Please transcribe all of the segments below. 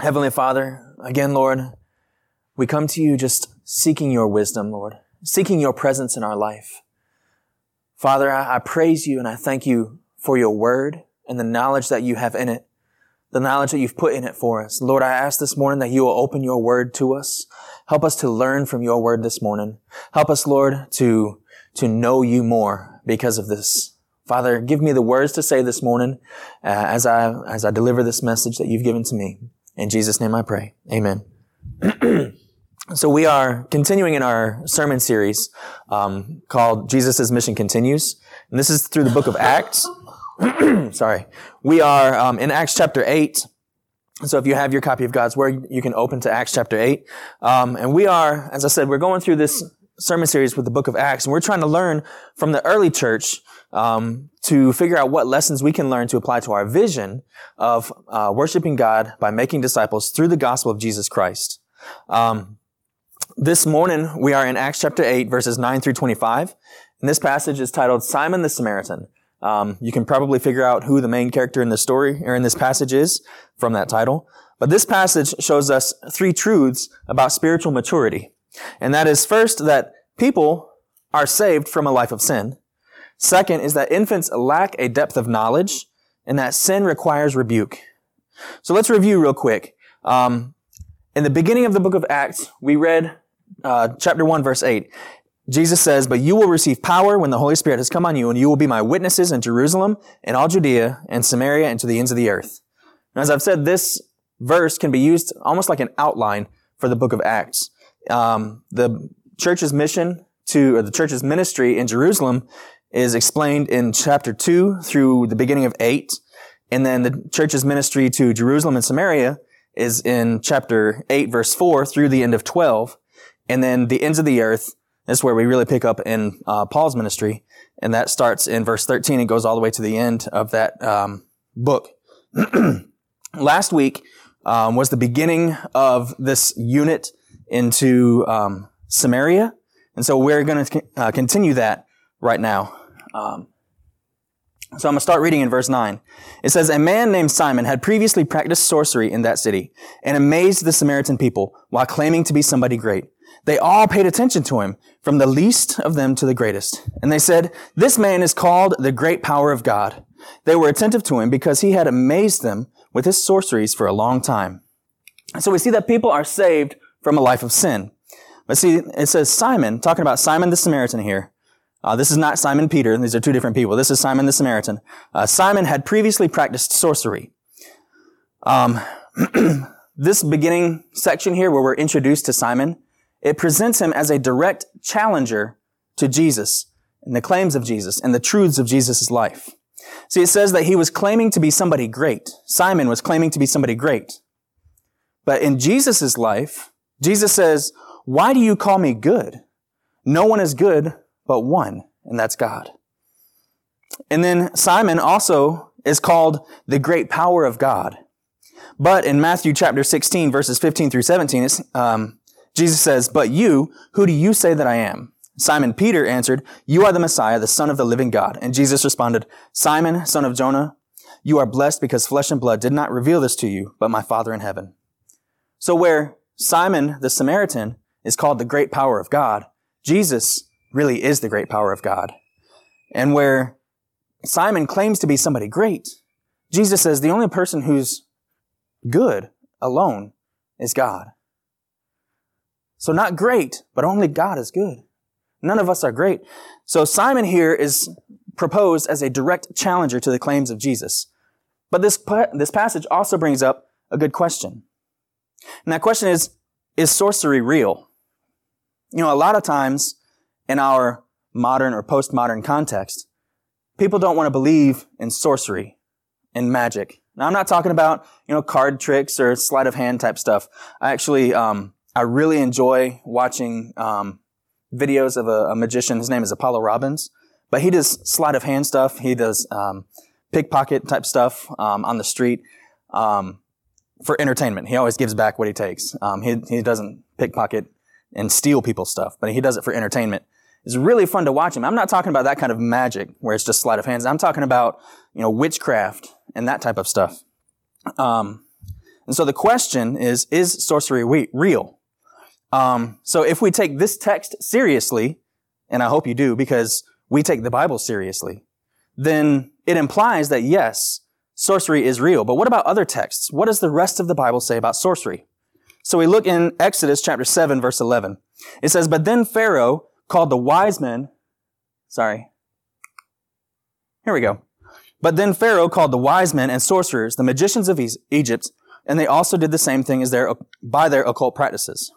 Heavenly Father, again, Lord, we come to you just seeking your wisdom, Lord, seeking your presence in our life. Father, I, I praise you and I thank you for your word and the knowledge that you have in it, the knowledge that you've put in it for us. Lord, I ask this morning that you will open your word to us. Help us to learn from your word this morning. Help us, Lord, to, to know you more because of this. Father, give me the words to say this morning uh, as I as I deliver this message that you've given to me. In Jesus' name I pray. Amen. so we are continuing in our sermon series um, called Jesus' Mission Continues. And this is through the book of Acts. Sorry. We are um, in Acts chapter 8. So if you have your copy of God's Word, you can open to Acts chapter 8. Um, and we are, as I said, we're going through this sermon series with the book of Acts, and we're trying to learn from the early church um, to figure out what lessons we can learn to apply to our vision of uh, worshiping God by making disciples through the gospel of Jesus Christ. Um, this morning we are in Acts chapter 8, verses 9 through 25, and this passage is titled Simon the Samaritan. Um, you can probably figure out who the main character in the story or in this passage is from that title. But this passage shows us three truths about spiritual maturity. And that is first that people are saved from a life of sin. Second is that infants lack a depth of knowledge and that sin requires rebuke. So let's review real quick. Um, in the beginning of the book of Acts, we read uh, chapter 1, verse 8. Jesus says, But you will receive power when the Holy Spirit has come on you, and you will be my witnesses in Jerusalem and all Judea and Samaria and to the ends of the earth. And as I've said, this verse can be used almost like an outline for the book of Acts um, the church's mission to, or the church's ministry in Jerusalem is explained in chapter 2 through the beginning of 8. And then the church's ministry to Jerusalem and Samaria is in chapter 8, verse 4 through the end of 12. And then the ends of the earth is where we really pick up in uh, Paul's ministry. And that starts in verse 13 and goes all the way to the end of that um, book. Last week um, was the beginning of this unit into um, Samaria. And so we're going to uh, continue that right now. Um, so I'm going to start reading in verse 9. It says, A man named Simon had previously practiced sorcery in that city and amazed the Samaritan people while claiming to be somebody great. They all paid attention to him, from the least of them to the greatest. And they said, This man is called the great power of God. They were attentive to him because he had amazed them with his sorceries for a long time. So we see that people are saved from a life of sin. But see, it says Simon, talking about Simon the Samaritan here. Uh, this is not Simon Peter. These are two different people. This is Simon the Samaritan. Uh, Simon had previously practiced sorcery. Um, this beginning section here, where we're introduced to Simon, it presents him as a direct challenger to Jesus and the claims of Jesus and the truths of Jesus' life. See, it says that he was claiming to be somebody great. Simon was claiming to be somebody great. But in Jesus' life, Jesus says, why do you call me good? No one is good but one, and that's God. And then Simon also is called the great power of God. But in Matthew chapter 16, verses 15 through 17, um, Jesus says, But you, who do you say that I am? Simon Peter answered, You are the Messiah, the Son of the living God. And Jesus responded, Simon, son of Jonah, you are blessed because flesh and blood did not reveal this to you, but my Father in heaven. So where Simon the Samaritan is called the great power of God. Jesus really is the great power of God. And where Simon claims to be somebody great, Jesus says the only person who's good alone is God. So not great, but only God is good. None of us are great. So Simon here is proposed as a direct challenger to the claims of Jesus. But this, this passage also brings up a good question. And that question is, is sorcery real? You know, a lot of times in our modern or postmodern context, people don't want to believe in sorcery and magic. Now, I'm not talking about, you know, card tricks or sleight of hand type stuff. I actually, um, I really enjoy watching, um, videos of a, a, magician. His name is Apollo Robbins, but he does sleight of hand stuff. He does, um, pickpocket type stuff, um, on the street. Um, for entertainment. He always gives back what he takes. Um, he, he doesn't pickpocket and steal people's stuff, but he does it for entertainment. It's really fun to watch him. I'm not talking about that kind of magic where it's just sleight of hands. I'm talking about, you know, witchcraft and that type of stuff. Um, And so the question is, is sorcery real? Um, so if we take this text seriously, and I hope you do because we take the Bible seriously, then it implies that yes, sorcery is real. But what about other texts? What does the rest of the Bible say about sorcery? So we look in Exodus chapter 7 verse 11. It says, But then Pharaoh called the wise men, sorry. Here we go. But then Pharaoh called the wise men and sorcerers, the magicians of Egypt, and they also did the same thing as their, by their occult practices.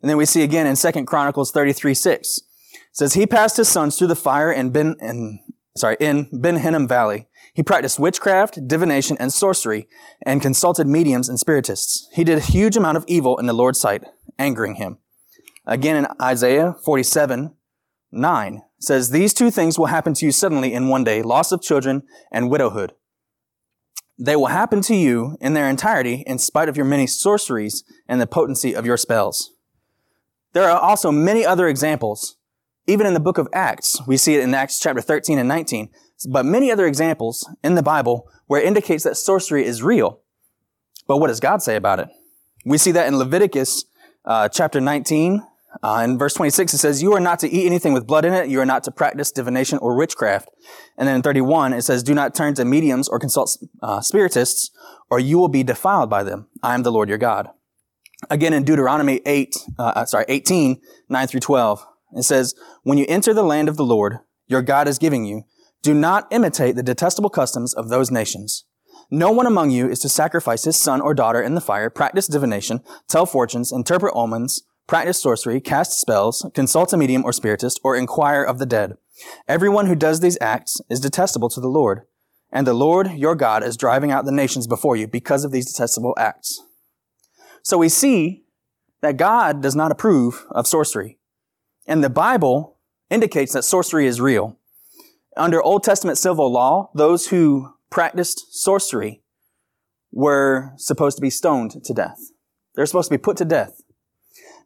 And then we see again in 2 Chronicles 33, 6. It says, He passed his sons through the fire in Ben, in, sorry, in Ben Hinnom Valley. He practiced witchcraft, divination, and sorcery, and consulted mediums and spiritists. He did a huge amount of evil in the Lord's sight, angering him. Again in Isaiah 47, 9 says, These two things will happen to you suddenly in one day, loss of children and widowhood. They will happen to you in their entirety in spite of your many sorceries and the potency of your spells. There are also many other examples. Even in the book of Acts, we see it in Acts chapter 13 and 19, but many other examples in the Bible where it indicates that sorcery is real. But what does God say about it? We see that in Leviticus uh, chapter 19, uh, in verse 26, it says, You are not to eat anything with blood in it. You are not to practice divination or witchcraft. And then in 31, it says, Do not turn to mediums or consult uh, spiritists, or you will be defiled by them. I am the Lord your God. Again, in Deuteronomy 8, uh, uh sorry, 18, 9 through 12, it says, When you enter the land of the Lord, your God is giving you, do not imitate the detestable customs of those nations. No one among you is to sacrifice his son or daughter in the fire, practice divination, tell fortunes, interpret omens, practice sorcery, cast spells, consult a medium or spiritist, or inquire of the dead. Everyone who does these acts is detestable to the Lord, and the Lord your God is driving out the nations before you because of these detestable acts. So we see that God does not approve of sorcery. And the Bible indicates that sorcery is real. Under Old Testament civil law, those who practiced sorcery were supposed to be stoned to death. They're supposed to be put to death.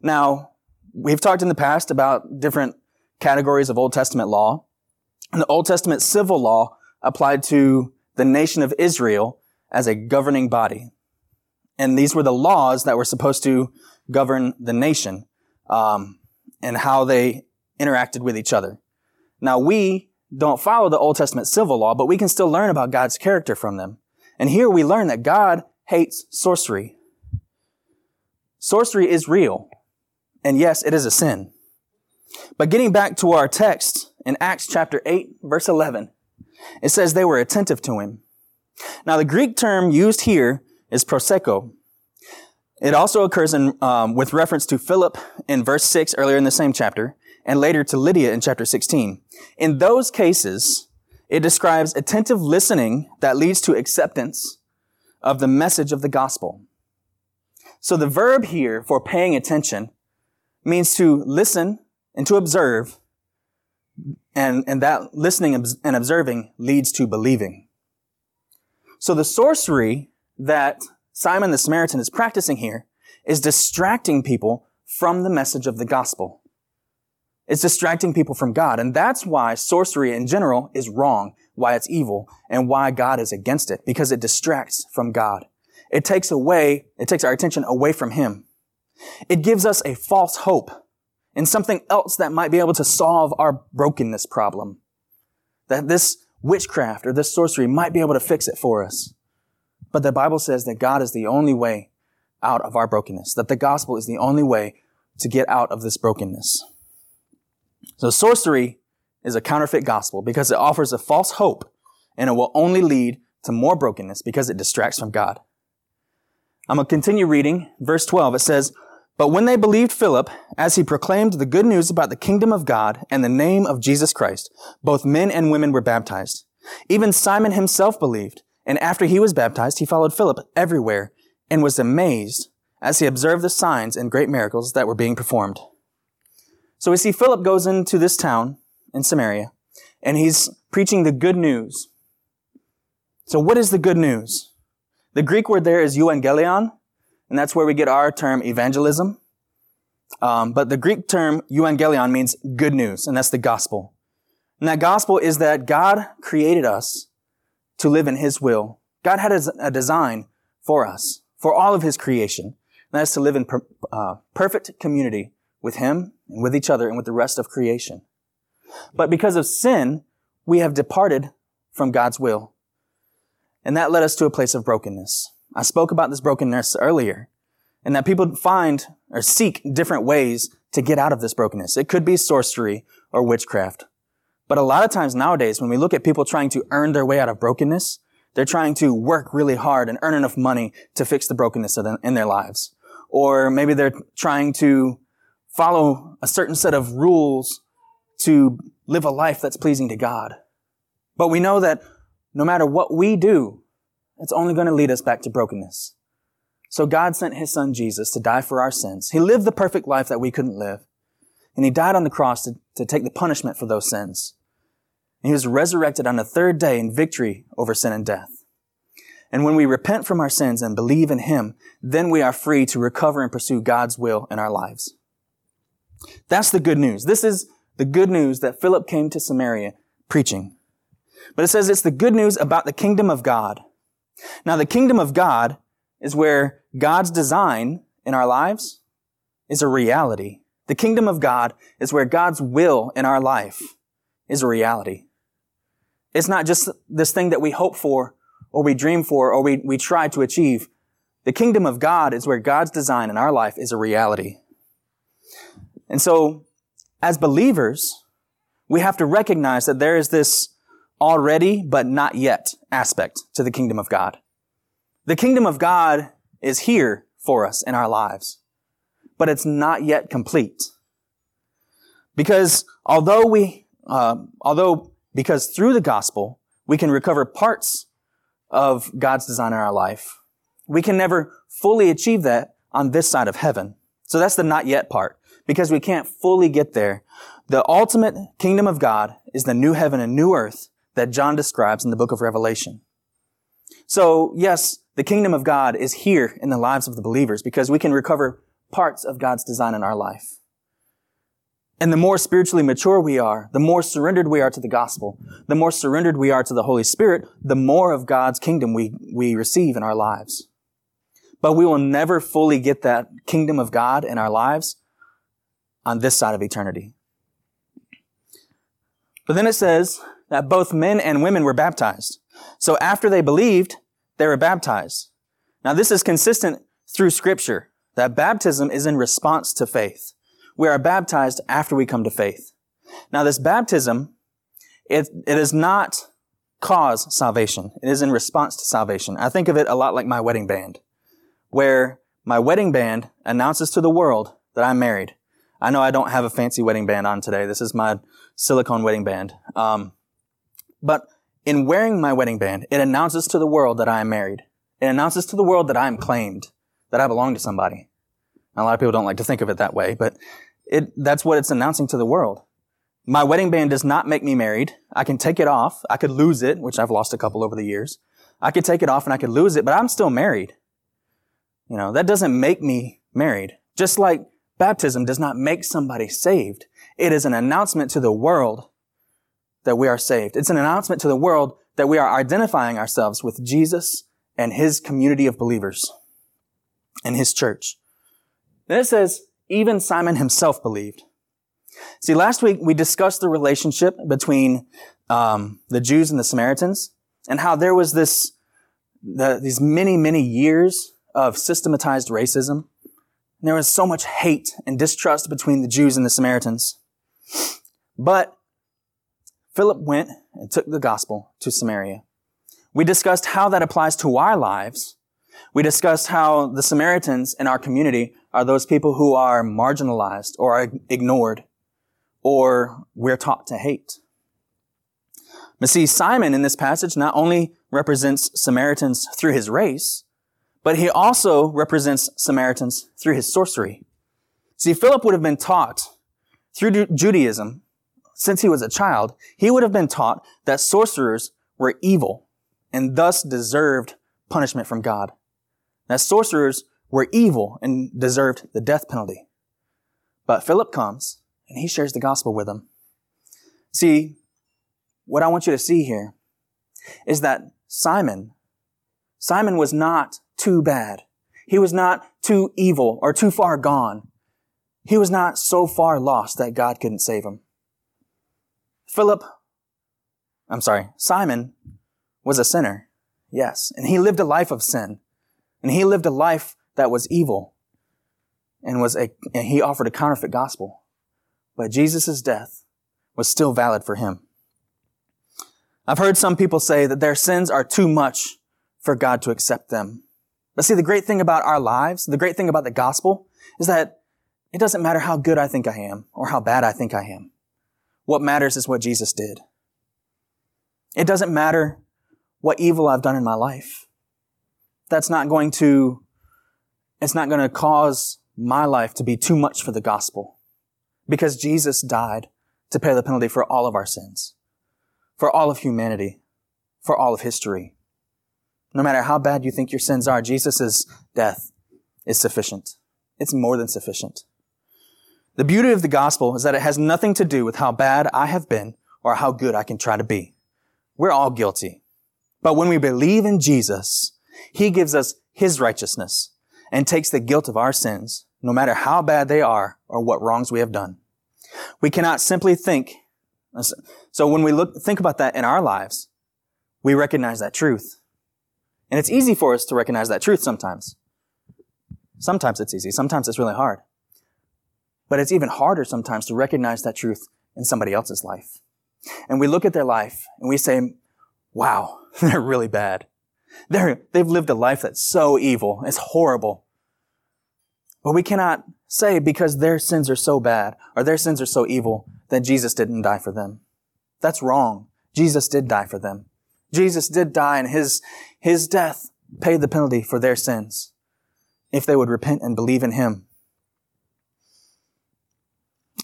Now, we've talked in the past about different categories of Old Testament law. And the Old Testament civil law applied to the nation of Israel as a governing body. And these were the laws that were supposed to govern the nation um, and how they interacted with each other. Now, we don't follow the Old Testament civil law, but we can still learn about God's character from them. And here we learn that God hates sorcery. Sorcery is real. And yes, it is a sin. But getting back to our text in Acts chapter 8, verse 11, it says they were attentive to him. Now, the Greek term used here is proseko. It also occurs in, um, with reference to Philip in verse 6 earlier in the same chapter, and later to Lydia in chapter 16. In those cases, it describes attentive listening that leads to acceptance of the message of the gospel. So the verb here for paying attention means to listen and to observe, and, and that listening and observing leads to believing. So the sorcery that Simon the Samaritan is practicing here is distracting people from the message of the gospel. It's distracting people from God. And that's why sorcery in general is wrong, why it's evil, and why God is against it, because it distracts from God. It takes away, it takes our attention away from Him. It gives us a false hope in something else that might be able to solve our brokenness problem. That this witchcraft or this sorcery might be able to fix it for us. But the Bible says that God is the only way out of our brokenness, that the gospel is the only way to get out of this brokenness. So sorcery is a counterfeit gospel because it offers a false hope and it will only lead to more brokenness because it distracts from God. I'm going to continue reading. Verse 12, it says, but when they believed Philip, as he proclaimed the good news about the kingdom of God and the name of Jesus Christ, both men and women were baptized. Even Simon himself believed, and after he was baptized, he followed Philip everywhere and was amazed as he observed the signs and great miracles that were being performed. So we see Philip goes into this town in Samaria, and he's preaching the good news. So what is the good news? The Greek word there is euangelion, and that's where we get our term evangelism. Um, but the Greek term euangelion means good news, and that's the gospel. And that gospel is that God created us to live in His will. God had a design for us, for all of his creation. And that is to live in per, uh, perfect community with him and with each other and with the rest of creation. But because of sin, we have departed from God's will. And that led us to a place of brokenness. I spoke about this brokenness earlier and that people find or seek different ways to get out of this brokenness. It could be sorcery or witchcraft. But a lot of times nowadays, when we look at people trying to earn their way out of brokenness, they're trying to work really hard and earn enough money to fix the brokenness in their lives. Or maybe they're trying to follow a certain set of rules to live a life that's pleasing to God. But we know that no matter what we do, it's only going to lead us back to brokenness. So God sent his son Jesus to die for our sins. He lived the perfect life that we couldn't live. And he died on the cross to, to take the punishment for those sins. And he was resurrected on the third day in victory over sin and death. And when we repent from our sins and believe in him, then we are free to recover and pursue God's will in our lives. That's the good news. This is the good news that Philip came to Samaria preaching. But it says it's the good news about the kingdom of God. Now, the kingdom of God is where God's design in our lives is a reality. The kingdom of God is where God's will in our life is a reality. It's not just this thing that we hope for or we dream for or we, we try to achieve. The kingdom of God is where God's design in our life is a reality. And so, as believers, we have to recognize that there is this already but not yet aspect to the kingdom of God. The kingdom of God is here for us in our lives, but it's not yet complete. Because although we, uh, although because through the gospel, we can recover parts of God's design in our life. We can never fully achieve that on this side of heaven. So that's the not yet part because we can't fully get there. The ultimate kingdom of God is the new heaven and new earth that John describes in the book of Revelation. So yes, the kingdom of God is here in the lives of the believers because we can recover parts of God's design in our life. And the more spiritually mature we are, the more surrendered we are to the gospel, the more surrendered we are to the Holy Spirit, the more of God's kingdom we, we receive in our lives. But we will never fully get that kingdom of God in our lives on this side of eternity. But then it says that both men and women were baptized. So after they believed, they were baptized. Now this is consistent through scripture that baptism is in response to faith we are baptized after we come to faith. Now, this baptism, it, it does not cause salvation. It is in response to salvation. I think of it a lot like my wedding band, where my wedding band announces to the world that I'm married. I know I don't have a fancy wedding band on today. This is my silicone wedding band. Um, but in wearing my wedding band, it announces to the world that I am married. It announces to the world that I am claimed, that I belong to somebody. A lot of people don't like to think of it that way, but it, that's what it's announcing to the world. My wedding band does not make me married. I can take it off. I could lose it, which I've lost a couple over the years. I could take it off and I could lose it, but I'm still married. You know, that doesn't make me married. Just like baptism does not make somebody saved. It is an announcement to the world that we are saved. It's an announcement to the world that we are identifying ourselves with Jesus and his community of believers and his church. Then it says, even Simon himself believed. See, last week we discussed the relationship between um, the Jews and the Samaritans and how there was this, the, these many, many years of systematized racism. And there was so much hate and distrust between the Jews and the Samaritans. But Philip went and took the gospel to Samaria. We discussed how that applies to our lives. We discussed how the Samaritans in our community are those people who are marginalized or are ignored or we're taught to hate. But see, Simon in this passage not only represents Samaritans through his race, but he also represents Samaritans through his sorcery. See, Philip would have been taught through Judaism, since he was a child, he would have been taught that sorcerers were evil and thus deserved punishment from God. That sorcerers were evil and deserved the death penalty. But Philip comes and he shares the gospel with them. See, what I want you to see here is that Simon, Simon was not too bad. He was not too evil or too far gone. He was not so far lost that God couldn't save him. Philip, I'm sorry, Simon was a sinner. Yes. And he lived a life of sin. And he lived a life that was evil and was a, and he offered a counterfeit gospel. But Jesus' death was still valid for him. I've heard some people say that their sins are too much for God to accept them. But see, the great thing about our lives, the great thing about the gospel is that it doesn't matter how good I think I am or how bad I think I am. What matters is what Jesus did. It doesn't matter what evil I've done in my life. That's not going to, it's not going to cause my life to be too much for the gospel because Jesus died to pay the penalty for all of our sins for all of humanity, for all of history. No matter how bad you think your sins are, Jesus' death is sufficient. It's more than sufficient. The beauty of the gospel is that it has nothing to do with how bad I have been or how good I can try to be. We're all guilty. But when we believe in Jesus, He gives us His righteousness and takes the guilt of our sins, no matter how bad they are or what wrongs we have done. We cannot simply think so when we look, think about that in our lives, we recognize that truth. And it's easy for us to recognize that truth sometimes. Sometimes it's easy. Sometimes it's really hard. But it's even harder sometimes to recognize that truth in somebody else's life. And we look at their life and we say, wow, they're really bad. They're, they've lived a life that's so evil. It's horrible. But we cannot say because their sins are so bad or their sins are so evil that Jesus didn't die for them. That's wrong. Jesus did die for them. Jesus did die and his, his death paid the penalty for their sins if they would repent and believe in him.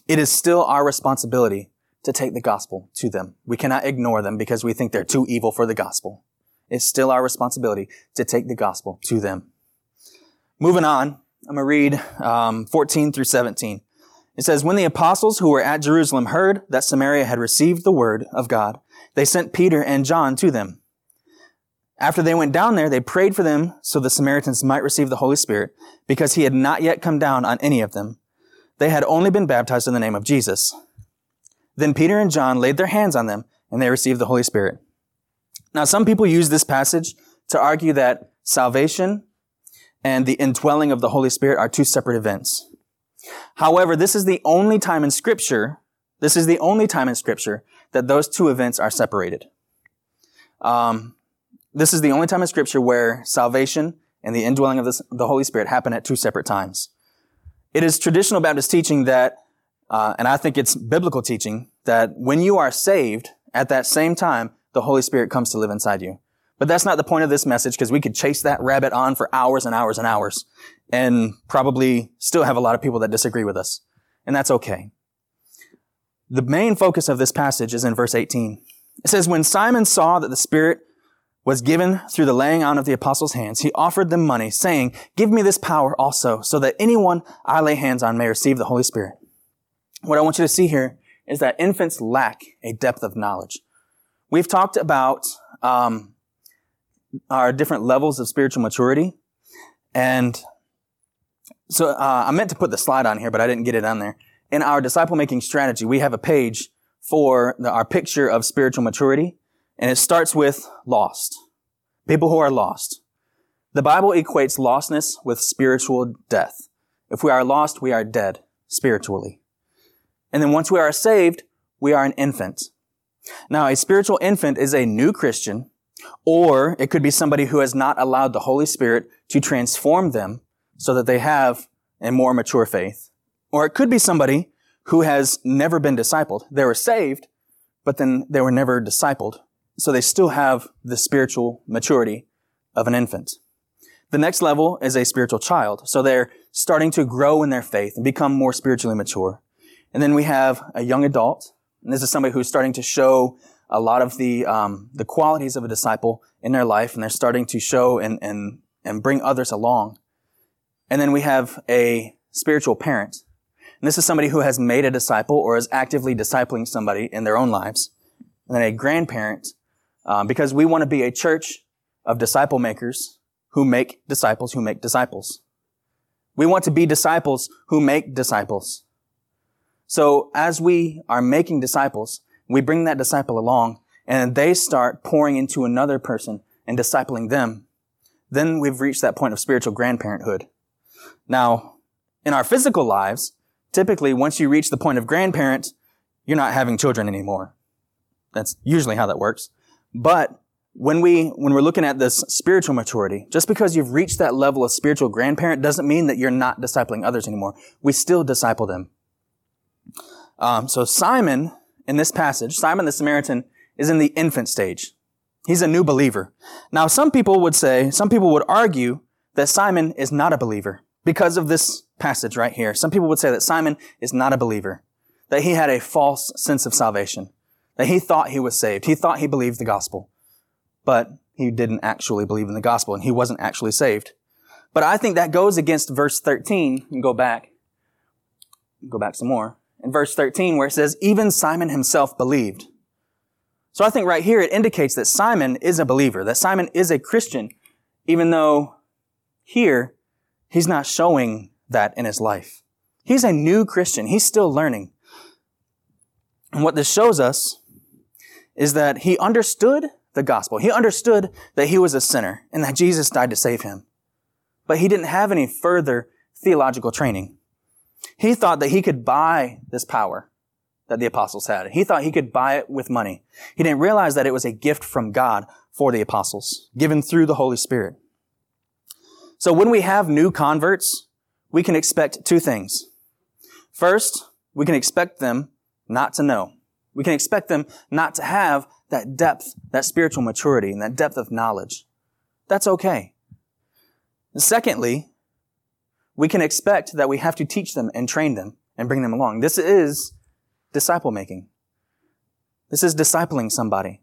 It is still our responsibility to take the gospel to them. We cannot ignore them because we think they're too evil for the gospel. It's still our responsibility to take the gospel to them. Moving on, I'm going to read um, 14 through 17. It says, When the apostles who were at Jerusalem heard that Samaria had received the word of God, they sent Peter and John to them. After they went down there, they prayed for them so the Samaritans might receive the Holy Spirit, because he had not yet come down on any of them. They had only been baptized in the name of Jesus. Then Peter and John laid their hands on them, and they received the Holy Spirit. Now, some people use this passage to argue that salvation and the indwelling of the Holy Spirit are two separate events. However, this is the only time in scripture, this is the only time in scripture that those two events are separated. Um, this is the only time in scripture where salvation and the indwelling of this, the Holy Spirit happen at two separate times. It is traditional Baptist teaching that, uh, and I think it's biblical teaching, that when you are saved, at that same time, the Holy Spirit comes to live inside you. But that's not the point of this message because we could chase that rabbit on for hours and hours and hours and probably still have a lot of people that disagree with us. And that's okay. The main focus of this passage is in verse 18. It says, When Simon saw that the Spirit was given through the laying on of the apostles' hands, he offered them money, saying, Give me this power also, so that anyone I lay hands on may receive the Holy Spirit. What I want you to see here is that infants lack a depth of knowledge. We've talked about um, our different levels of spiritual maturity. And so uh, I meant to put the slide on here, but I didn't get it on there. In our disciple making strategy, we have a page for the, our picture of spiritual maturity, and it starts with lost. People who are lost. The Bible equates lostness with spiritual death. If we are lost, we are dead spiritually. And then once we are saved, we are an infant. Now, a spiritual infant is a new Christian or it could be somebody who has not allowed the Holy Spirit to transform them so that they have a more mature faith. Or it could be somebody who has never been discipled. They were saved, but then they were never discipled. So they still have the spiritual maturity of an infant. The next level is a spiritual child. So they're starting to grow in their faith and become more spiritually mature. And then we have a young adult. And this is somebody who's starting to show a lot of the um, the qualities of a disciple in their life, and they're starting to show and and and bring others along. And then we have a spiritual parent, and this is somebody who has made a disciple or is actively discipling somebody in their own lives. And then a grandparent, um, because we want to be a church of disciple makers who make disciples who make disciples. We want to be disciples who make disciples. So as we are making disciples, we bring that disciple along and they start pouring into another person and discipling them. Then we've reached that point of spiritual grandparenthood. Now, in our physical lives, typically once you reach the point of grandparent, you're not having children anymore. That's usually how that works. But when we, when we're looking at this spiritual maturity, just because you've reached that level of spiritual grandparent doesn't mean that you're not discipling others anymore. We still disciple them. Um, so Simon, in this passage, Simon the Samaritan is in the infant stage. He's a new believer. Now, some people would say, some people would argue that Simon is not a believer because of this passage right here. Some people would say that Simon is not a believer, that he had a false sense of salvation, that he thought he was saved. He thought he believed the gospel but he didn't actually believe in the gospel and he wasn't actually saved. But I think that goes against verse 13 and go back, go back some more. In verse 13 where it says, even Simon himself believed. So I think right here it indicates that Simon is a believer, that Simon is a Christian, even though here he's not showing that in his life. He's a new Christian. He's still learning. And what this shows us is that he understood the gospel. He understood that he was a sinner and that Jesus died to save him. But he didn't have any further theological training. He thought that he could buy this power that the apostles had. He thought he could buy it with money. He didn't realize that it was a gift from God for the apostles, given through the Holy Spirit. So when we have new converts, we can expect two things. First, we can expect them not to know. We can expect them not to have that depth, that spiritual maturity, and that depth of knowledge. That's okay. Secondly, we can expect that we have to teach them and train them and bring them along. This is disciple making. This is discipling somebody.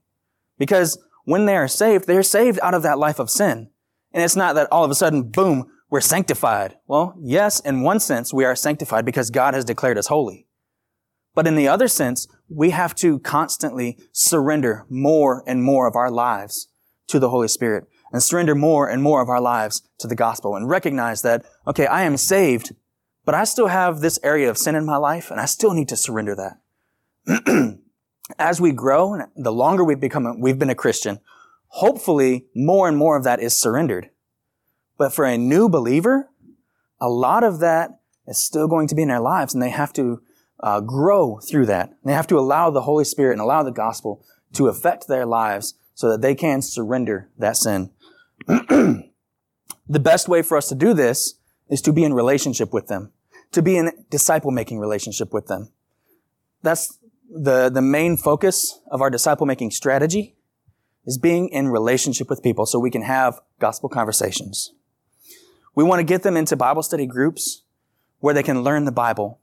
Because when they are saved, they're saved out of that life of sin. And it's not that all of a sudden, boom, we're sanctified. Well, yes, in one sense, we are sanctified because God has declared us holy. But in the other sense, we have to constantly surrender more and more of our lives to the Holy Spirit and surrender more and more of our lives to the gospel and recognize that, okay, I am saved, but I still have this area of sin in my life and I still need to surrender that. As we grow, and the longer we've become, we've been a Christian, hopefully more and more of that is surrendered. But for a new believer, a lot of that is still going to be in their lives and they have to uh, grow through that. They have to allow the Holy Spirit and allow the gospel to affect their lives so that they can surrender that sin. the best way for us to do this is to be in relationship with them, to be in disciple making relationship with them. That's the, the main focus of our disciple making strategy is being in relationship with people so we can have gospel conversations. We want to get them into Bible study groups where they can learn the Bible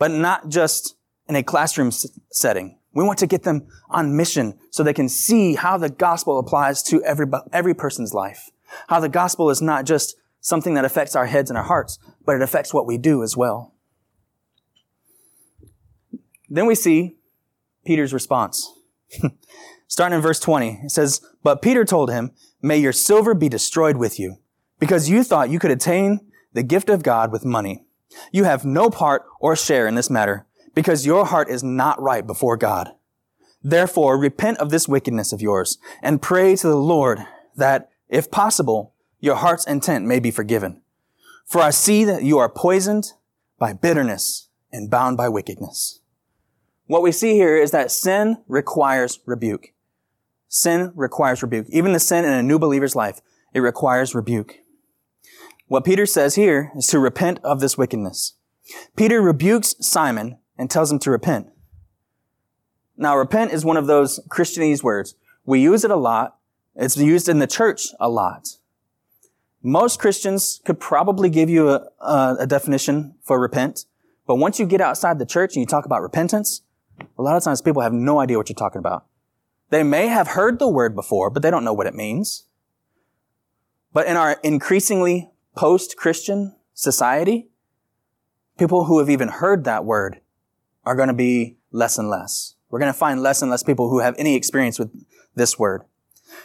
but not just in a classroom setting. We want to get them on mission so they can see how the gospel applies to every, every person's life. How the gospel is not just something that affects our heads and our hearts, but it affects what we do as well. Then we see Peter's response. Starting in verse 20, it says, But Peter told him, May your silver be destroyed with you, because you thought you could attain the gift of God with money. You have no part or share in this matter because your heart is not right before God. Therefore, repent of this wickedness of yours and pray to the Lord that, if possible, your heart's intent may be forgiven. For I see that you are poisoned by bitterness and bound by wickedness. What we see here is that sin requires rebuke. Sin requires rebuke. Even the sin in a new believer's life, it requires rebuke. What Peter says here is to repent of this wickedness. Peter rebukes Simon and tells him to repent. Now, repent is one of those Christianese words. We use it a lot. It's used in the church a lot. Most Christians could probably give you a, a, definition for repent, but once you get outside the church and you talk about repentance, a lot of times people have no idea what you're talking about. They may have heard the word before, but they don't know what it means. But in our increasingly post-Christian society, people who have even heard that word are going to be less and less. We're going to find less and less people who have any experience with this word.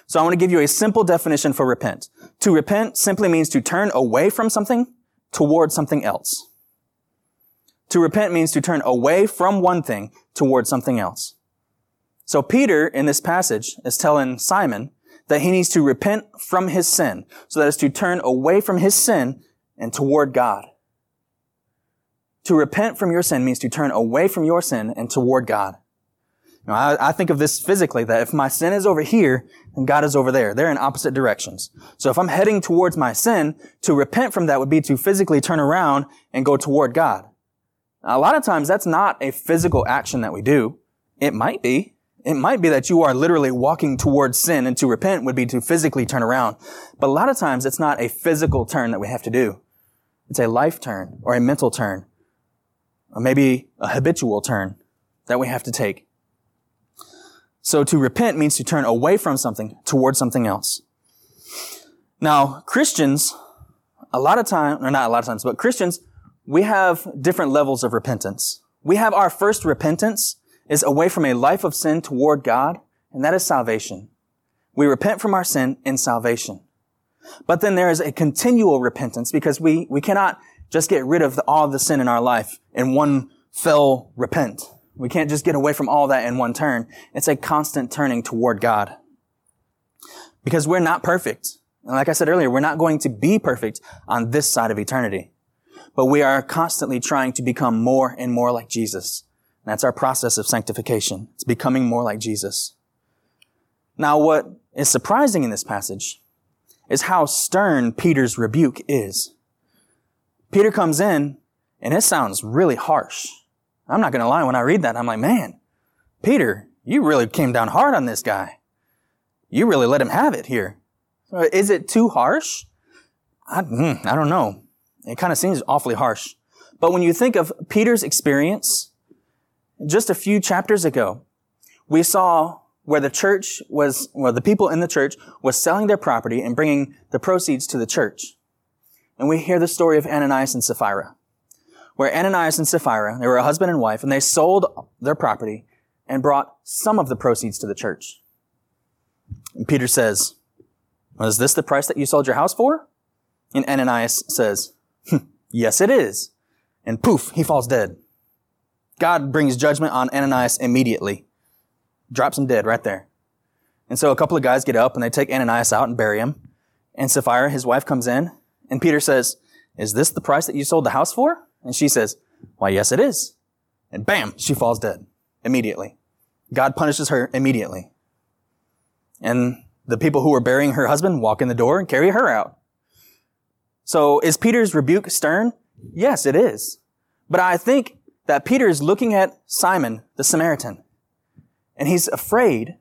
So I want to give you a simple definition for repent. To repent simply means to turn away from something toward something else. To repent means to turn away from one thing toward something else. So Peter in this passage is telling Simon that he needs to repent from his sin. So that is to turn away from his sin and toward God. To repent from your sin means to turn away from your sin and toward God. Now, I, I, think of this physically, that if my sin is over here, then God is over there. They're in opposite directions. So if I'm heading towards my sin, to repent from that would be to physically turn around and go toward God. Now, a lot of times that's not a physical action that we do. It might be. It might be that you are literally walking towards sin and to repent would be to physically turn around. But a lot of times it's not a physical turn that we have to do. It's a life turn or a mental turn or maybe a habitual turn that we have to take. So to repent means to turn away from something towards something else. Now, Christians, a lot of times, or not a lot of times, but Christians, we have different levels of repentance. We have our first repentance is away from a life of sin toward God, and that is salvation. We repent from our sin in salvation. But then there is a continual repentance because we, we cannot just get rid of the, all of the sin in our life in one fell repent. We can't just get away from all that in one turn. It's a constant turning toward God. Because we're not perfect. And like I said earlier, we're not going to be perfect on this side of eternity. But we are constantly trying to become more and more like Jesus. That's our process of sanctification. It's becoming more like Jesus. Now, what is surprising in this passage is how stern Peter's rebuke is. Peter comes in and it sounds really harsh. I'm not going to lie. When I read that, I'm like, man, Peter, you really came down hard on this guy. You really let him have it here. Is it too harsh? I, mm, I don't know. It kind of seems awfully harsh. But when you think of Peter's experience, just a few chapters ago, we saw where the church was, where the people in the church was selling their property and bringing the proceeds to the church. And we hear the story of Ananias and Sapphira where Ananias and Sapphira, they were a husband and wife, and they sold their property and brought some of the proceeds to the church. And Peter says, well, is this the price that you sold your house for? And Ananias says, hmm, yes, it is. And poof, he falls dead. God brings judgment on Ananias immediately. Drops him dead right there. And so a couple of guys get up and they take Ananias out and bury him. And Sapphira, his wife, comes in and Peter says, is this the price that you sold the house for? And she says, why, yes, it is. And bam, she falls dead immediately. God punishes her immediately. And the people who were burying her husband walk in the door and carry her out. So is Peter's rebuke stern? Yes, it is. But I think that Peter is looking at Simon, the Samaritan, and he's afraid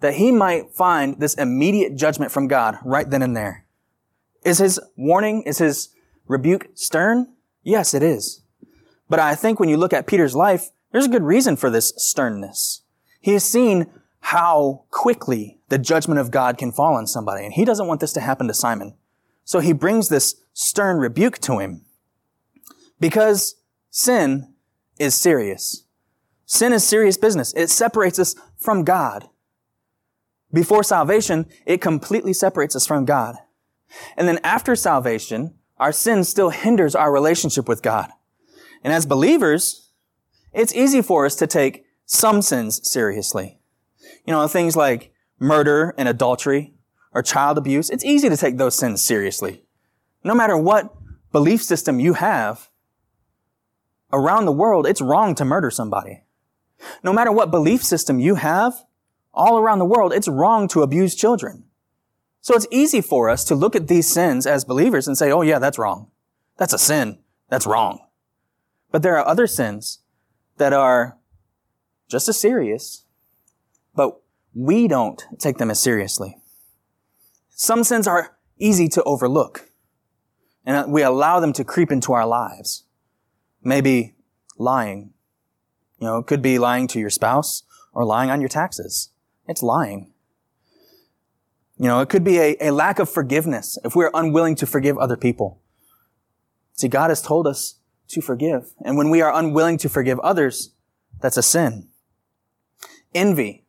that he might find this immediate judgment from God right then and there. Is his warning, is his rebuke stern? Yes, it is. But I think when you look at Peter's life, there's a good reason for this sternness. He has seen how quickly the judgment of God can fall on somebody, and he doesn't want this to happen to Simon. So he brings this stern rebuke to him. Because sin is serious. Sin is serious business. It separates us from God. Before salvation, it completely separates us from God. And then after salvation, our sin still hinders our relationship with God. And as believers, it's easy for us to take some sins seriously. You know, things like murder and adultery or child abuse, it's easy to take those sins seriously. No matter what belief system you have, around the world, it's wrong to murder somebody. No matter what belief system you have, all around the world, it's wrong to abuse children. So it's easy for us to look at these sins as believers and say, oh yeah, that's wrong. That's a sin. That's wrong. But there are other sins that are just as serious, but we don't take them as seriously. Some sins are easy to overlook, and we allow them to creep into our lives. Maybe lying. You know, it could be lying to your spouse or lying on your taxes. It's lying. You know, it could be a, a lack of forgiveness if we're unwilling to forgive other people. See, God has told us to forgive. And when we are unwilling to forgive others, that's a sin. Envy.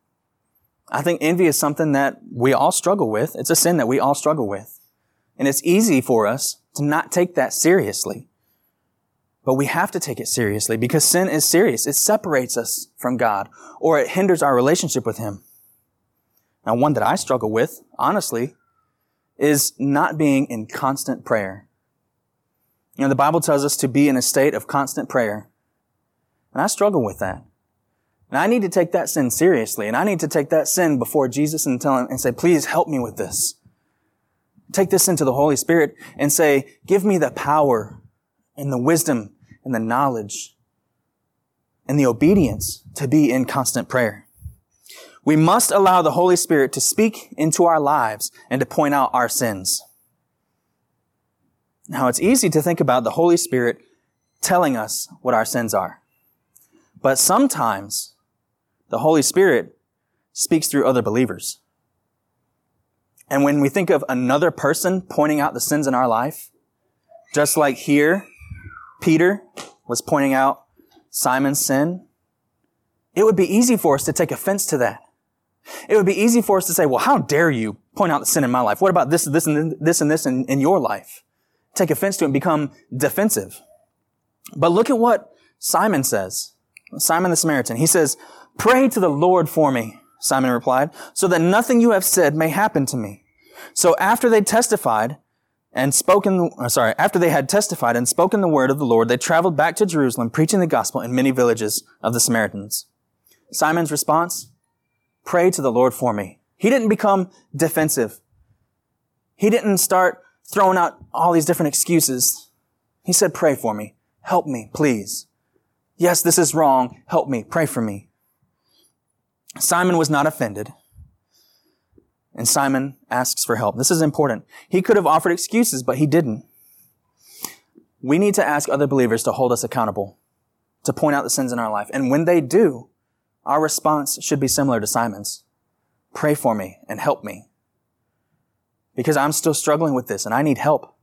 I think envy is something that we all struggle with. It's a sin that we all struggle with. And it's easy for us to not take that seriously. But we have to take it seriously because sin is serious. It separates us from God or it hinders our relationship with Him. Now, one that I struggle with, honestly, is not being in constant prayer. You know, the Bible tells us to be in a state of constant prayer. And I struggle with that. And I need to take that sin seriously. And I need to take that sin before Jesus and tell him and say, please help me with this. Take this into the Holy Spirit and say, give me the power and the wisdom and the knowledge and the obedience to be in constant prayer. We must allow the Holy Spirit to speak into our lives and to point out our sins. Now, it's easy to think about the Holy Spirit telling us what our sins are. But sometimes the Holy Spirit speaks through other believers. And when we think of another person pointing out the sins in our life, just like here, Peter was pointing out Simon's sin, it would be easy for us to take offense to that. It would be easy for us to say, well, how dare you point out the sin in my life? What about this, this, and this, and this in, in your life? Take offense to it and become defensive. But look at what Simon says. Simon the Samaritan. He says, pray to the Lord for me, Simon replied, so that nothing you have said may happen to me. So after they testified, and spoken, uh, sorry, after they had testified and spoken the word of the Lord, they traveled back to Jerusalem, preaching the gospel in many villages of the Samaritans. Simon's response, pray to the Lord for me. He didn't become defensive. He didn't start throwing out all these different excuses. He said, pray for me. Help me, please. Yes, this is wrong. Help me. Pray for me. Simon was not offended. And Simon asks for help. This is important. He could have offered excuses, but he didn't. We need to ask other believers to hold us accountable, to point out the sins in our life. And when they do, our response should be similar to Simon's. Pray for me and help me. Because I'm still struggling with this and I need help.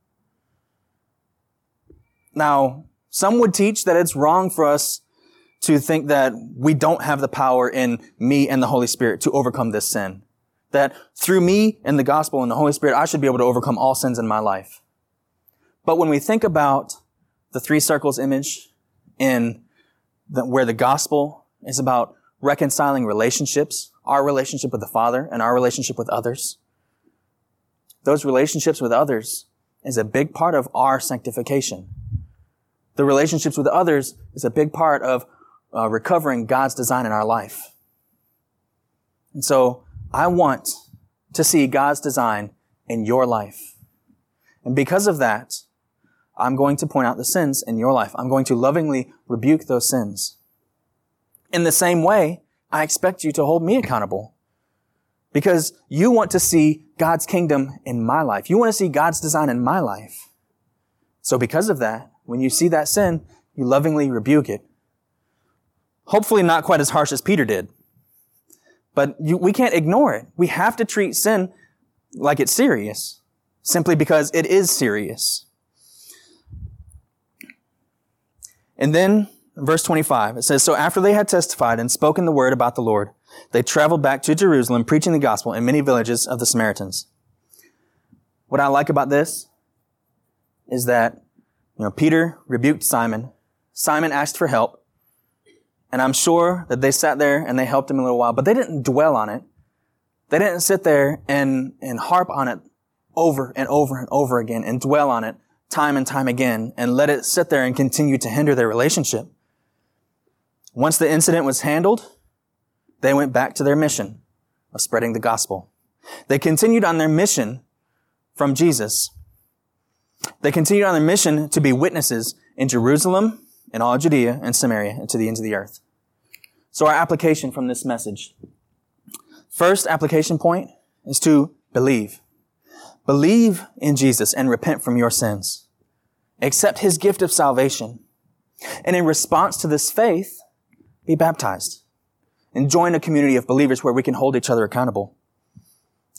Now, some would teach that it's wrong for us to think that we don't have the power in me and the Holy Spirit to overcome this sin that through me and the gospel and the Holy Spirit, I should be able to overcome all sins in my life. But when we think about the three circles image in the, where the gospel is about reconciling relationships, our relationship with the Father and our relationship with others, those relationships with others is a big part of our sanctification. The relationships with others is a big part of uh, recovering God's design in our life. And so I want to see God's design in your life. And because of that, I'm going to point out the sins in your life. I'm going to lovingly rebuke those sins. In the same way, I expect you to hold me accountable because you want to see God's kingdom in my life. You want to see God's design in my life. So because of that, when you see that sin, you lovingly rebuke it. Hopefully not quite as harsh as Peter did. But you, we can't ignore it. We have to treat sin like it's serious, simply because it is serious. And then, verse 25, it says, So after they had testified and spoken the word about the Lord, they traveled back to Jerusalem, preaching the gospel in many villages of the Samaritans. What I like about this is that, you know, Peter rebuked Simon. Simon asked for help. And I'm sure that they sat there and they helped him a little while, but they didn't dwell on it. They didn't sit there and, and harp on it over and over and over again and dwell on it time and time again and let it sit there and continue to hinder their relationship. Once the incident was handled, they went back to their mission of spreading the gospel. They continued on their mission from Jesus. They continued on their mission to be witnesses in Jerusalem, in all Judea and Samaria, and to the ends of the earth. So our application from this message. First application point is to believe. Believe in Jesus and repent from your sins. Accept his gift of salvation. And in response to this faith, be baptized and join a community of believers where we can hold each other accountable.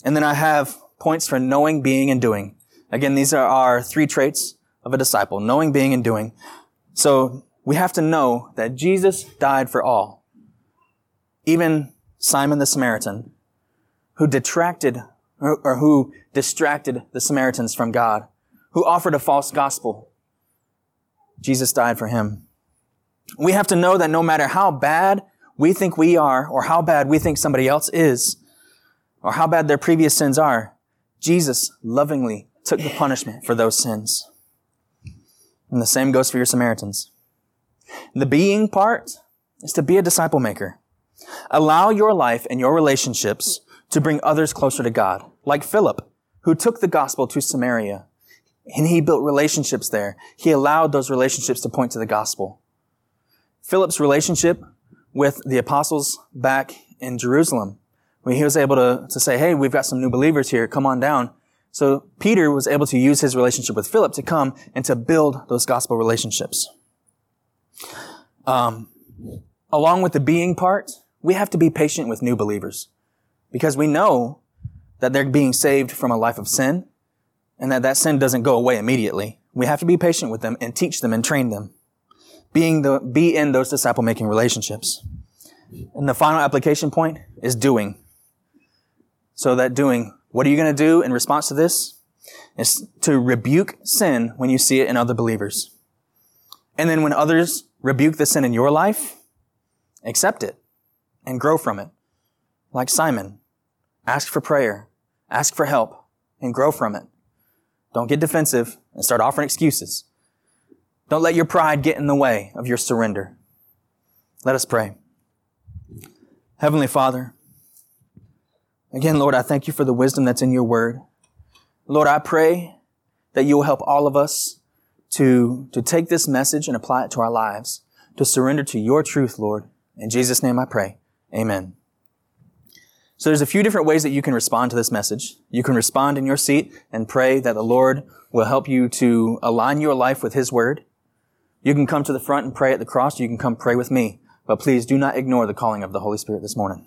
And then I have points for knowing, being, and doing. Again, these are our three traits of a disciple, knowing, being, and doing. So we have to know that Jesus died for all even Simon the Samaritan, who detracted or, who distracted the Samaritans from God, who offered a false gospel. Jesus died for him. We have to know that no matter how bad we think we are, or how bad we think somebody else is, or how bad their previous sins are, Jesus lovingly took the punishment for those sins. And the same goes for your Samaritans. The being part is to be a disciple maker. Allow your life and your relationships to bring others closer to God, like Philip, who took the gospel to Samaria and he built relationships there. He allowed those relationships to point to the gospel. Philip's relationship with the apostles back in Jerusalem, when he was able to, to say, Hey, we've got some new believers here. Come on down. So Peter was able to use his relationship with Philip to come and to build those gospel relationships. Um, along with the being part, we have to be patient with new believers because we know that they're being saved from a life of sin and that that sin doesn't go away immediately. We have to be patient with them and teach them and train them. Being the, be in those disciple making relationships. And the final application point is doing. So that doing, what are you going to do in response to this? Is to rebuke sin when you see it in other believers. And then when others rebuke the sin in your life, accept it and grow from it. Like Simon, ask for prayer, ask for help, and grow from it. Don't get defensive and start offering excuses. Don't let your pride get in the way of your surrender. Let us pray. Heavenly Father, again, Lord, I thank you for the wisdom that's in your word. Lord, I pray that you will help all of us to, to take this message and apply it to our lives, to surrender to your truth, Lord. In Jesus' name I pray. Amen. So there's a few different ways that you can respond to this message. You can respond in your seat and pray that the Lord will help you to align your life with His Word. You can come to the front and pray at the cross. You can come pray with me. But please do not ignore the calling of the Holy Spirit this morning.